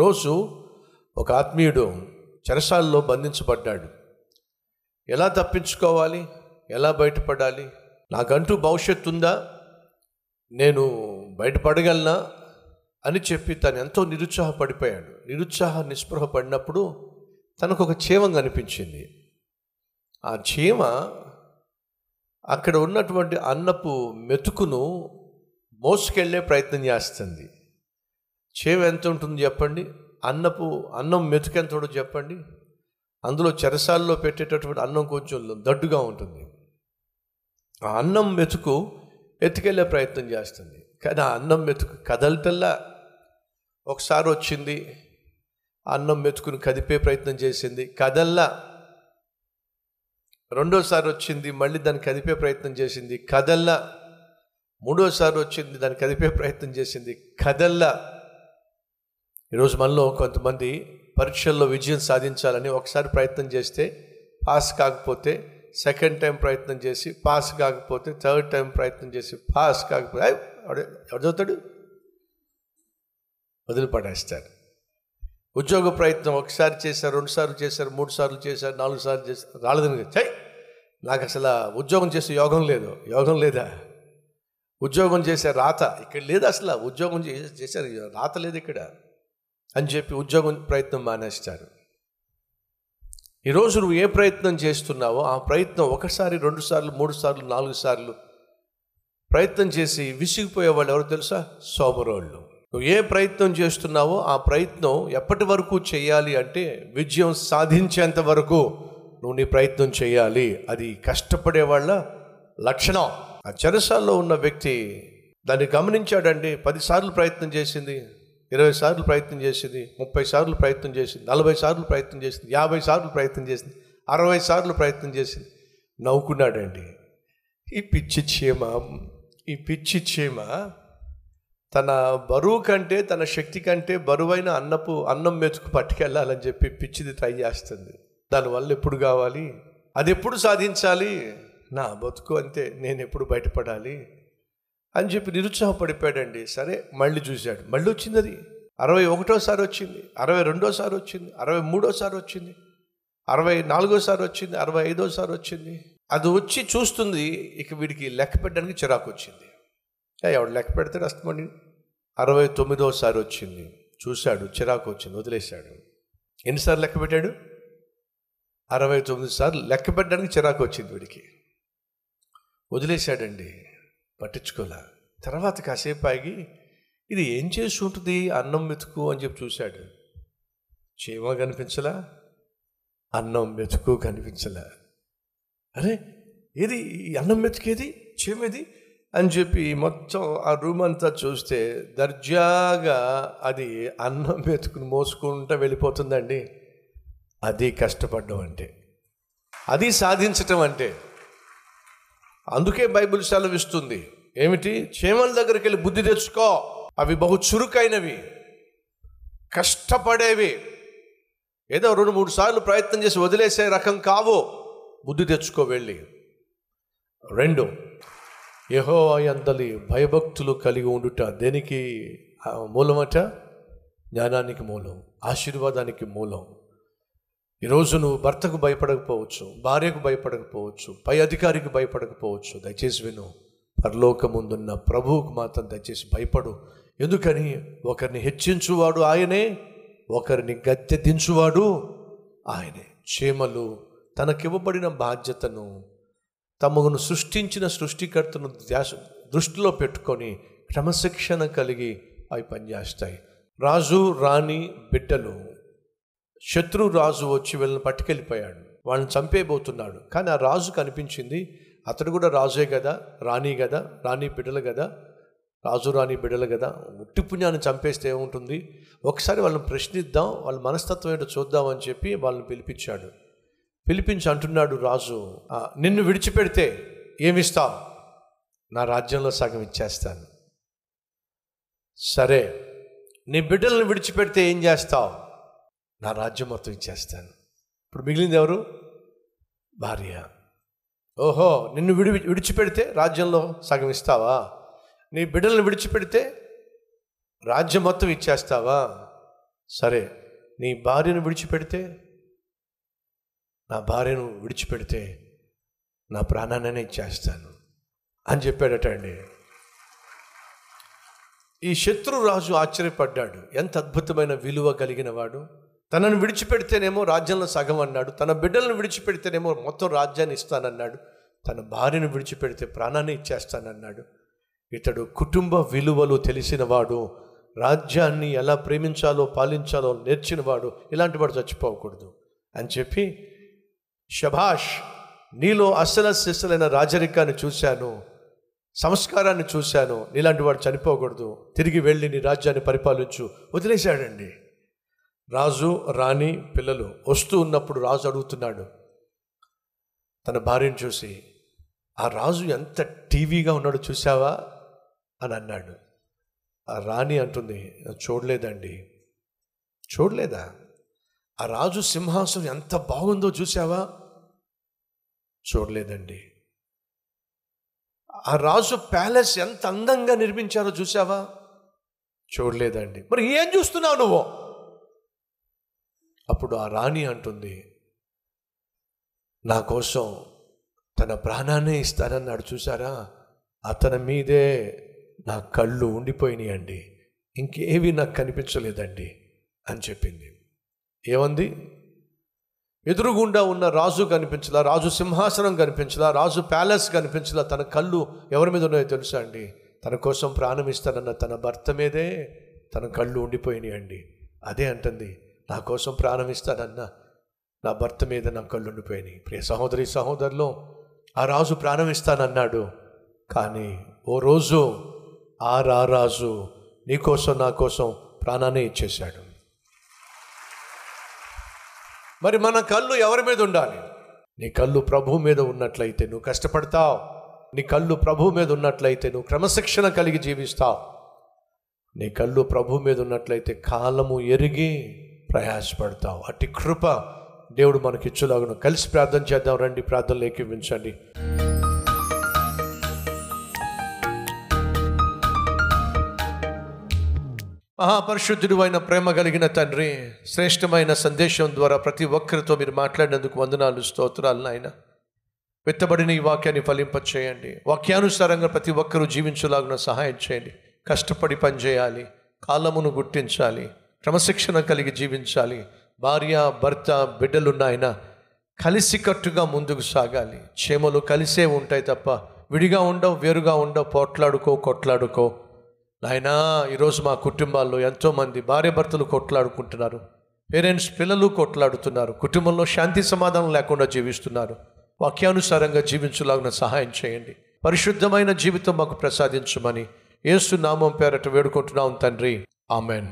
ఒకరోజు ఒక ఆత్మీయుడు చెరసాలలో బంధించబడ్డాడు. ఎలా తప్పించుకోవాలి? ఎలా బయటపడాలి? నాకంటూ భవిష్యత్తు ఉందా నేను బయటపడగలనా? అని చెప్పి తను ఎంతో నిరుత్సాహపడిపోయాడు. నిరుత్సాహ నిస్పృహ పడినప్పుడు తనకు ఒక చీమ కనిపించింది ఆ చీమ అక్కడ ఉన్నటువంటి అన్నపు మెతుకును మోసుకెళ్ళే ప్రయత్నం చేస్తుంది. చేవ ఎంత ఉంటుంది చెప్పండి? అన్నపు అన్నం మెతుకు చెప్పండి? అందులో చెరసాల్లో పెట్టేటటువంటి అన్నం కొంచెం దడ్డుగా ఉంటుంది. ఆ అన్నం మెతుకు ఎత్తుకెళ్ళే ప్రయత్నం చేస్తుంది. కానీ ఆ అన్నం మెతుకు కదలటల్లా ఒకసారి వచ్చింది అన్నం మెతుకుని కదిపే ప్రయత్నం చేసింది కదల్లా రెండోసారి వచ్చింది మళ్ళీ దాన్ని కదిపే ప్రయత్నం చేసింది కదల్లా మూడోసారి వచ్చింది దాన్ని కదిపే ప్రయత్నం చేసింది కదల్లా ఈరోజు మనలో కొంతమంది పరీక్షల్లో విజయం సాధించాలని ఒకసారి ప్రయత్నం చేస్తే పాస్ కాకపోతే సెకండ్ టైం ప్రయత్నం చేసి పాస్ కాకపోతే థర్డ్ టైం ప్రయత్నం చేసి పాస్ కాకపోతే ఎవడు చదువుతాడు? వదిలిపడేస్తారు ఉద్యోగ ప్రయత్నం ఒకసారి చేశారు రెండు సార్లు చేశారు మూడు సార్లు చేశారు నాలుగు సార్లు చేశారు రాలేదని చై నాకు అసలు ఉద్యోగం చేసే యోగం లేదు. యోగం లేదా? ఉద్యోగం చేసే రాత ఇక్కడ లేదు అసలు? ఉద్యోగం చేసే చేశారు రాత లేదు ఇక్కడ. అని చెప్పి ఉద్యోగం ప్రయత్నం మానేస్తారు. ఈరోజు నువ్వు ఏ ప్రయత్నం చేస్తున్నావో ఆ ప్రయత్నం ఒకసారి రెండు సార్లు మూడు సార్లు నాలుగు సార్లు ప్రయత్నం చేసి విసిగిపోయే వాళ్ళు ఎవరు తెలుసా? సోమరోళ్ళు. నువ్వు ఏ ప్రయత్నం చేస్తున్నావో ఆ ప్రయత్నం ఎప్పటి వరకు చేయాలి అంటే విజయం సాధించేంత వరకు నువ్వు నీ ప్రయత్నం చేయాలి. అది కష్టపడే వాళ్ళ లక్షణం. ఆ చెరసాల్లో ఉన్న వ్యక్తి దాన్ని గమనించాడండి పదిసార్లు ప్రయత్నం చేసింది. ఇరవై సార్లు ప్రయత్నం చేసింది ముప్పై సార్లు ప్రయత్నం చేసింది నలభై సార్లు ప్రయత్నం చేసింది యాభై సార్లు ప్రయత్నం చేసింది అరవై సార్లు ప్రయత్నం చేసింది. నవ్వుకున్నాడండి. ఈ పిచ్చి చీమ ఈ పిచ్చి చీమ తన బరువు కంటే తన శక్తి కంటే బరువైన అన్నపు అన్నం మెతుకు పట్టుకెళ్ళాలని చెప్పి పిచ్చిది ట్రై చేస్తుంది. దానివల్ల ఎప్పుడు కావాలి? అది ఎప్పుడు సాధించాలి? నా బతుకు అంతే నేను ఎప్పుడు బయటపడాలి? అని చెప్పి నిరుత్సాహపడిపోయాడండి. సరే మళ్ళీ చూశాడు. మళ్ళీ వచ్చింది అది అరవై ఒకటోసారి వచ్చింది. అరవై రెండోసారి వచ్చింది. అరవై మూడోసారి వచ్చింది. అరవై నాలుగోసారి వచ్చింది. అరవై ఐదోసారి వచ్చింది. అది వచ్చి చూస్తుంది ఇక వీడికి లెక్క పెట్టడానికి చిరాకు వచ్చింది. ఏ, ఎవడు లెక్క పెడితే అస్తమని అరవై తొమ్మిదోసారి వచ్చింది. చూశాడు చిరాకు వచ్చింది వదిలేశాడు. ఎన్నిసార్లు లెక్క పెట్టాడు? అరవై తొమ్మిది సార్లు లెక్క పెట్టడానికి చిరాకు వచ్చింది వీడికి. వదిలేశాడండి. పట్టించుకోలే. తర్వాత కాసేపు ఆగి ఇది ఏం చేసి ఉంటుంది? అన్నం మెతుకు అని చెప్పి చూశాడు. చీమ కనిపించలా? అన్నం మెతుకు కనిపించలే? అరే ఏది? అన్నం మెతుకేది చీమేది? అని చెప్పి మొత్తం ఆ రూమ్ అంతా చూస్తే దర్జాగా అది అన్నం మెతుకుని మోసుకుంటూ వెళ్ళిపోతుందండి. అది కష్టపడడం అంటే. అది సాధించటం అంటే. అందుకే బైబిల్ సెలవిస్తుంది. ఏమిటి? చీమల దగ్గరికి వెళ్ళి బుద్ధి తెచ్చుకో. అవి బహు చురుకైనవి. కష్టపడేవి. ఏదో రెండు మూడు సార్లు ప్రయత్నం చేసి వదిలేసే రకం కావు. బుద్ధి తెచ్చుకో వెళ్ళి. రెండు. యహో అందలి భయభక్తులు కలిగి ఉండుట దేనికి? మూలమట? జ్ఞానానికి మూలం ఆశీర్వాదానికి మూలం. ఈరోజు నువ్వు భర్తకు భయపడకపోవచ్చు భార్యకు భయపడకపోవచ్చు పై అధికారికి భయపడకపోవచ్చు. దయచేసి విను పరలోకముందున్న ప్రభువుకు మాత్రం దయచేసి భయపడు. ఎందుకని? ఒకరిని హెచ్చించువాడు ఆయనే ఒకరిని గద్దె దించువాడు ఆయనే. చీమలు తనకివ్వబడిన బాధ్యతను తమను సృష్టించిన సృష్టికర్తను ధ్యాస దృష్టిలో పెట్టుకొని క్రమశిక్షణ కలిగి అవి పనిచేస్తాయి. రాజు రాణి బిడ్డలు శత్రు రాజు వచ్చి వీళ్ళని పట్టుకెళ్ళిపోయాడు. వాళ్ళని చంపేయబోతున్నాడు. కానీ ఆ రాజు కనిపించింది అతడు కూడా రాజే కదా రాణి కదా రాణి బిడ్డలు కదా రాజు రాణి బిడ్డలు కదా ఉట్టి పుణ్యాన్ని చంపేస్తే ఏముంటుంది? ఒకసారి వాళ్ళని ప్రశ్నిద్దాం వాళ్ళ మనస్తత్వం ఏంటో చూద్దామని చెప్పి వాళ్ళని పిలిపించాడు. పిలిపించి అంటున్నాడు రాజు నిన్ను విడిచిపెడితే ఏమిస్తావు? నా రాజ్యంలో సగం ఇచ్చేస్తాను. సరే నీ బిడ్డలను విడిచిపెడితే ఏం చేస్తావు? నా రాజ్యం మొత్తం ఇచ్చేస్తాను ఇప్పుడు మిగిలింది ఎవరు? భార్య. ఓహో నిన్ను విడి విడిచిపెడితే రాజ్యంలో సగం ఇస్తావా? నీ బిడ్డలను విడిచిపెడితే రాజ్యం మొత్తం ఇచ్చేస్తావా? సరే నీ భార్యను విడిచిపెడితే నా భార్యను విడిచిపెడితే నా ప్రాణాన్ని ఇచ్చేస్తాను అని చెప్పాడట అండి. ఈ శత్రురాజు ఆశ్చర్యపడ్డాడు. ఎంత అద్భుతమైన విలువ కలిగిన వాడు. తనను విడిచిపెడితేనేమో రాజ్యంలో సగం అన్నాడు. తన బిడ్డలను విడిచిపెడితేనేమో మొత్తం రాజ్యాన్ని ఇస్తానన్నాడు. తన భార్యను విడిచిపెడితే ప్రాణాన్ని ఇచ్చేస్తానన్నాడు. ఇతడు కుటుంబ విలువలు తెలిసినవాడు. రాజ్యాన్ని ఎలా ప్రేమించాలో పాలించాలో నేర్చినవాడు. ఇలాంటి వాడు చచ్చిపోకూడదు అని చెప్పి శభాష్ నీలో అసల సిసలైన రాజరికాన్ని చూశాను. సంస్కారాన్ని చూశాను. నీలాంటి వాడు చనిపోకూడదు. తిరిగి వెళ్ళి నీ రాజ్యాన్ని పరిపాలించు. వదిలేశాడండి. రాజు రాణి పిల్లలు వస్తూ ఉన్నప్పుడు రాజు అడుగుతున్నాడు. తన భార్యను చూసి ఆ రాజు ఎంత టీవీగా ఉన్నాడో చూసావా అని అన్నాడు. ఆ రాణి అంటుంది చూడలేదండి. చూడలేదా? ఆ రాజు సింహాసనం ఎంత బాగుందో చూసావా చూడలేదండి. ఆ రాజు ప్యాలెస్ ఎంత అందంగా నిర్మించారో చూసావా చూడలేదండి. మరి ఏం చూస్తున్నావు నువ్వు? అప్పుడు ఆ రాణి అంటుంది నా కోసం తన ప్రాణాన్ని ఇస్తానన్నాడు చూసారా అతని మీదే నా కళ్ళు ఉండిపోయినాయి అండి ఇంకేవి నాకు కనిపించలేదండి అని చెప్పింది. ఏమంది? ఎదురుగుండా ఉన్న రాజు కనిపించలా రాజు సింహాసనం కనిపించలా రాజు ప్యాలెస్ కనిపించలా తన కళ్ళు ఎవరి మీద ఉన్నాయో తెలుసా అండి? తన కోసం ప్రాణం ఇస్తానన్న తన భర్త మీదే తన కళ్ళు ఉండిపోయినాయి అండి అదే అంటుంది నా కోసం ప్రారంభిస్తానన్న నా భర్త మీద నా కళ్ళుండిపోయినాయి ప్రియ సహోదరి సహోదరులు ఆ రాజు ప్రారంభిస్తానన్నాడు కానీ ఓ రోజు ఆ రారాజు నీ కోసం నా కోసం ప్రాణాన్ని ఇచ్చేశాడు. మరి మన కళ్ళు ఎవరి మీద ఉండాలి? నీ కళ్ళు ప్రభు మీద ఉన్నట్లయితే నువ్వు కష్టపడతావు. నీ కళ్ళు ప్రభు మీద ఉన్నట్లయితే నువ్వు క్రమశిక్షణ కలిగి జీవిస్తావు. నీ కళ్ళు ప్రభు మీద ఉన్నట్లయితే కాలము ఎరిగి ప్రయాసపడతావు. అట్టి కృప దేవుడు మనకిచ్చులాగును. కలిసి ప్రార్థన చేద్దాం. రండి ప్రార్థనలు ఏకీవించండి. మహాపరిశుద్ధుడు అయిన ప్రేమ కలిగిన తండ్రి శ్రేష్టమైన సందేశం ద్వారా ప్రతి ఒక్కరితో మీరు మాట్లాడినందుకు వందనాలు స్తోత్రాలు నాయన. విత్తబడిన ఈ వాక్యాన్ని ఫలింపచేయండి. వాక్యానుసారంగా ప్రతి ఒక్కరూ జీవించలాగున సహాయం చేయండి. కష్టపడి పనిచేయాలి. కాలమును గుర్తించాలి. క్రమశిక్షణ కలిగి జీవించాలి. భార్య భర్త బిడ్డలున్నాయన కలిసికట్టుగా ముందుకు సాగాలి. చేమలు కలిసే ఉంటాయి తప్ప విడిగా ఉండవు వేరుగా ఉండవు పోట్లాడుకో కొట్లాడుకో. నాయనా ఈరోజు మా కుటుంబాల్లో ఎంతోమంది భార్య భర్తలు కొట్లాడుకుంటున్నారు. పేరెంట్స్ పిల్లలు కొట్లాడుతున్నారు. కుటుంబంలో శాంతి సమాధానం లేకుండా జీవిస్తున్నారు. వాక్యానుసారంగా జీవించలాగిన సహాయం చేయండి. పరిశుద్ధమైన జీవితం మాకు ప్రసాదించమని ఏసు నామం పేరట వేడుకుంటున్నాం తండ్రి. ఆమెన్.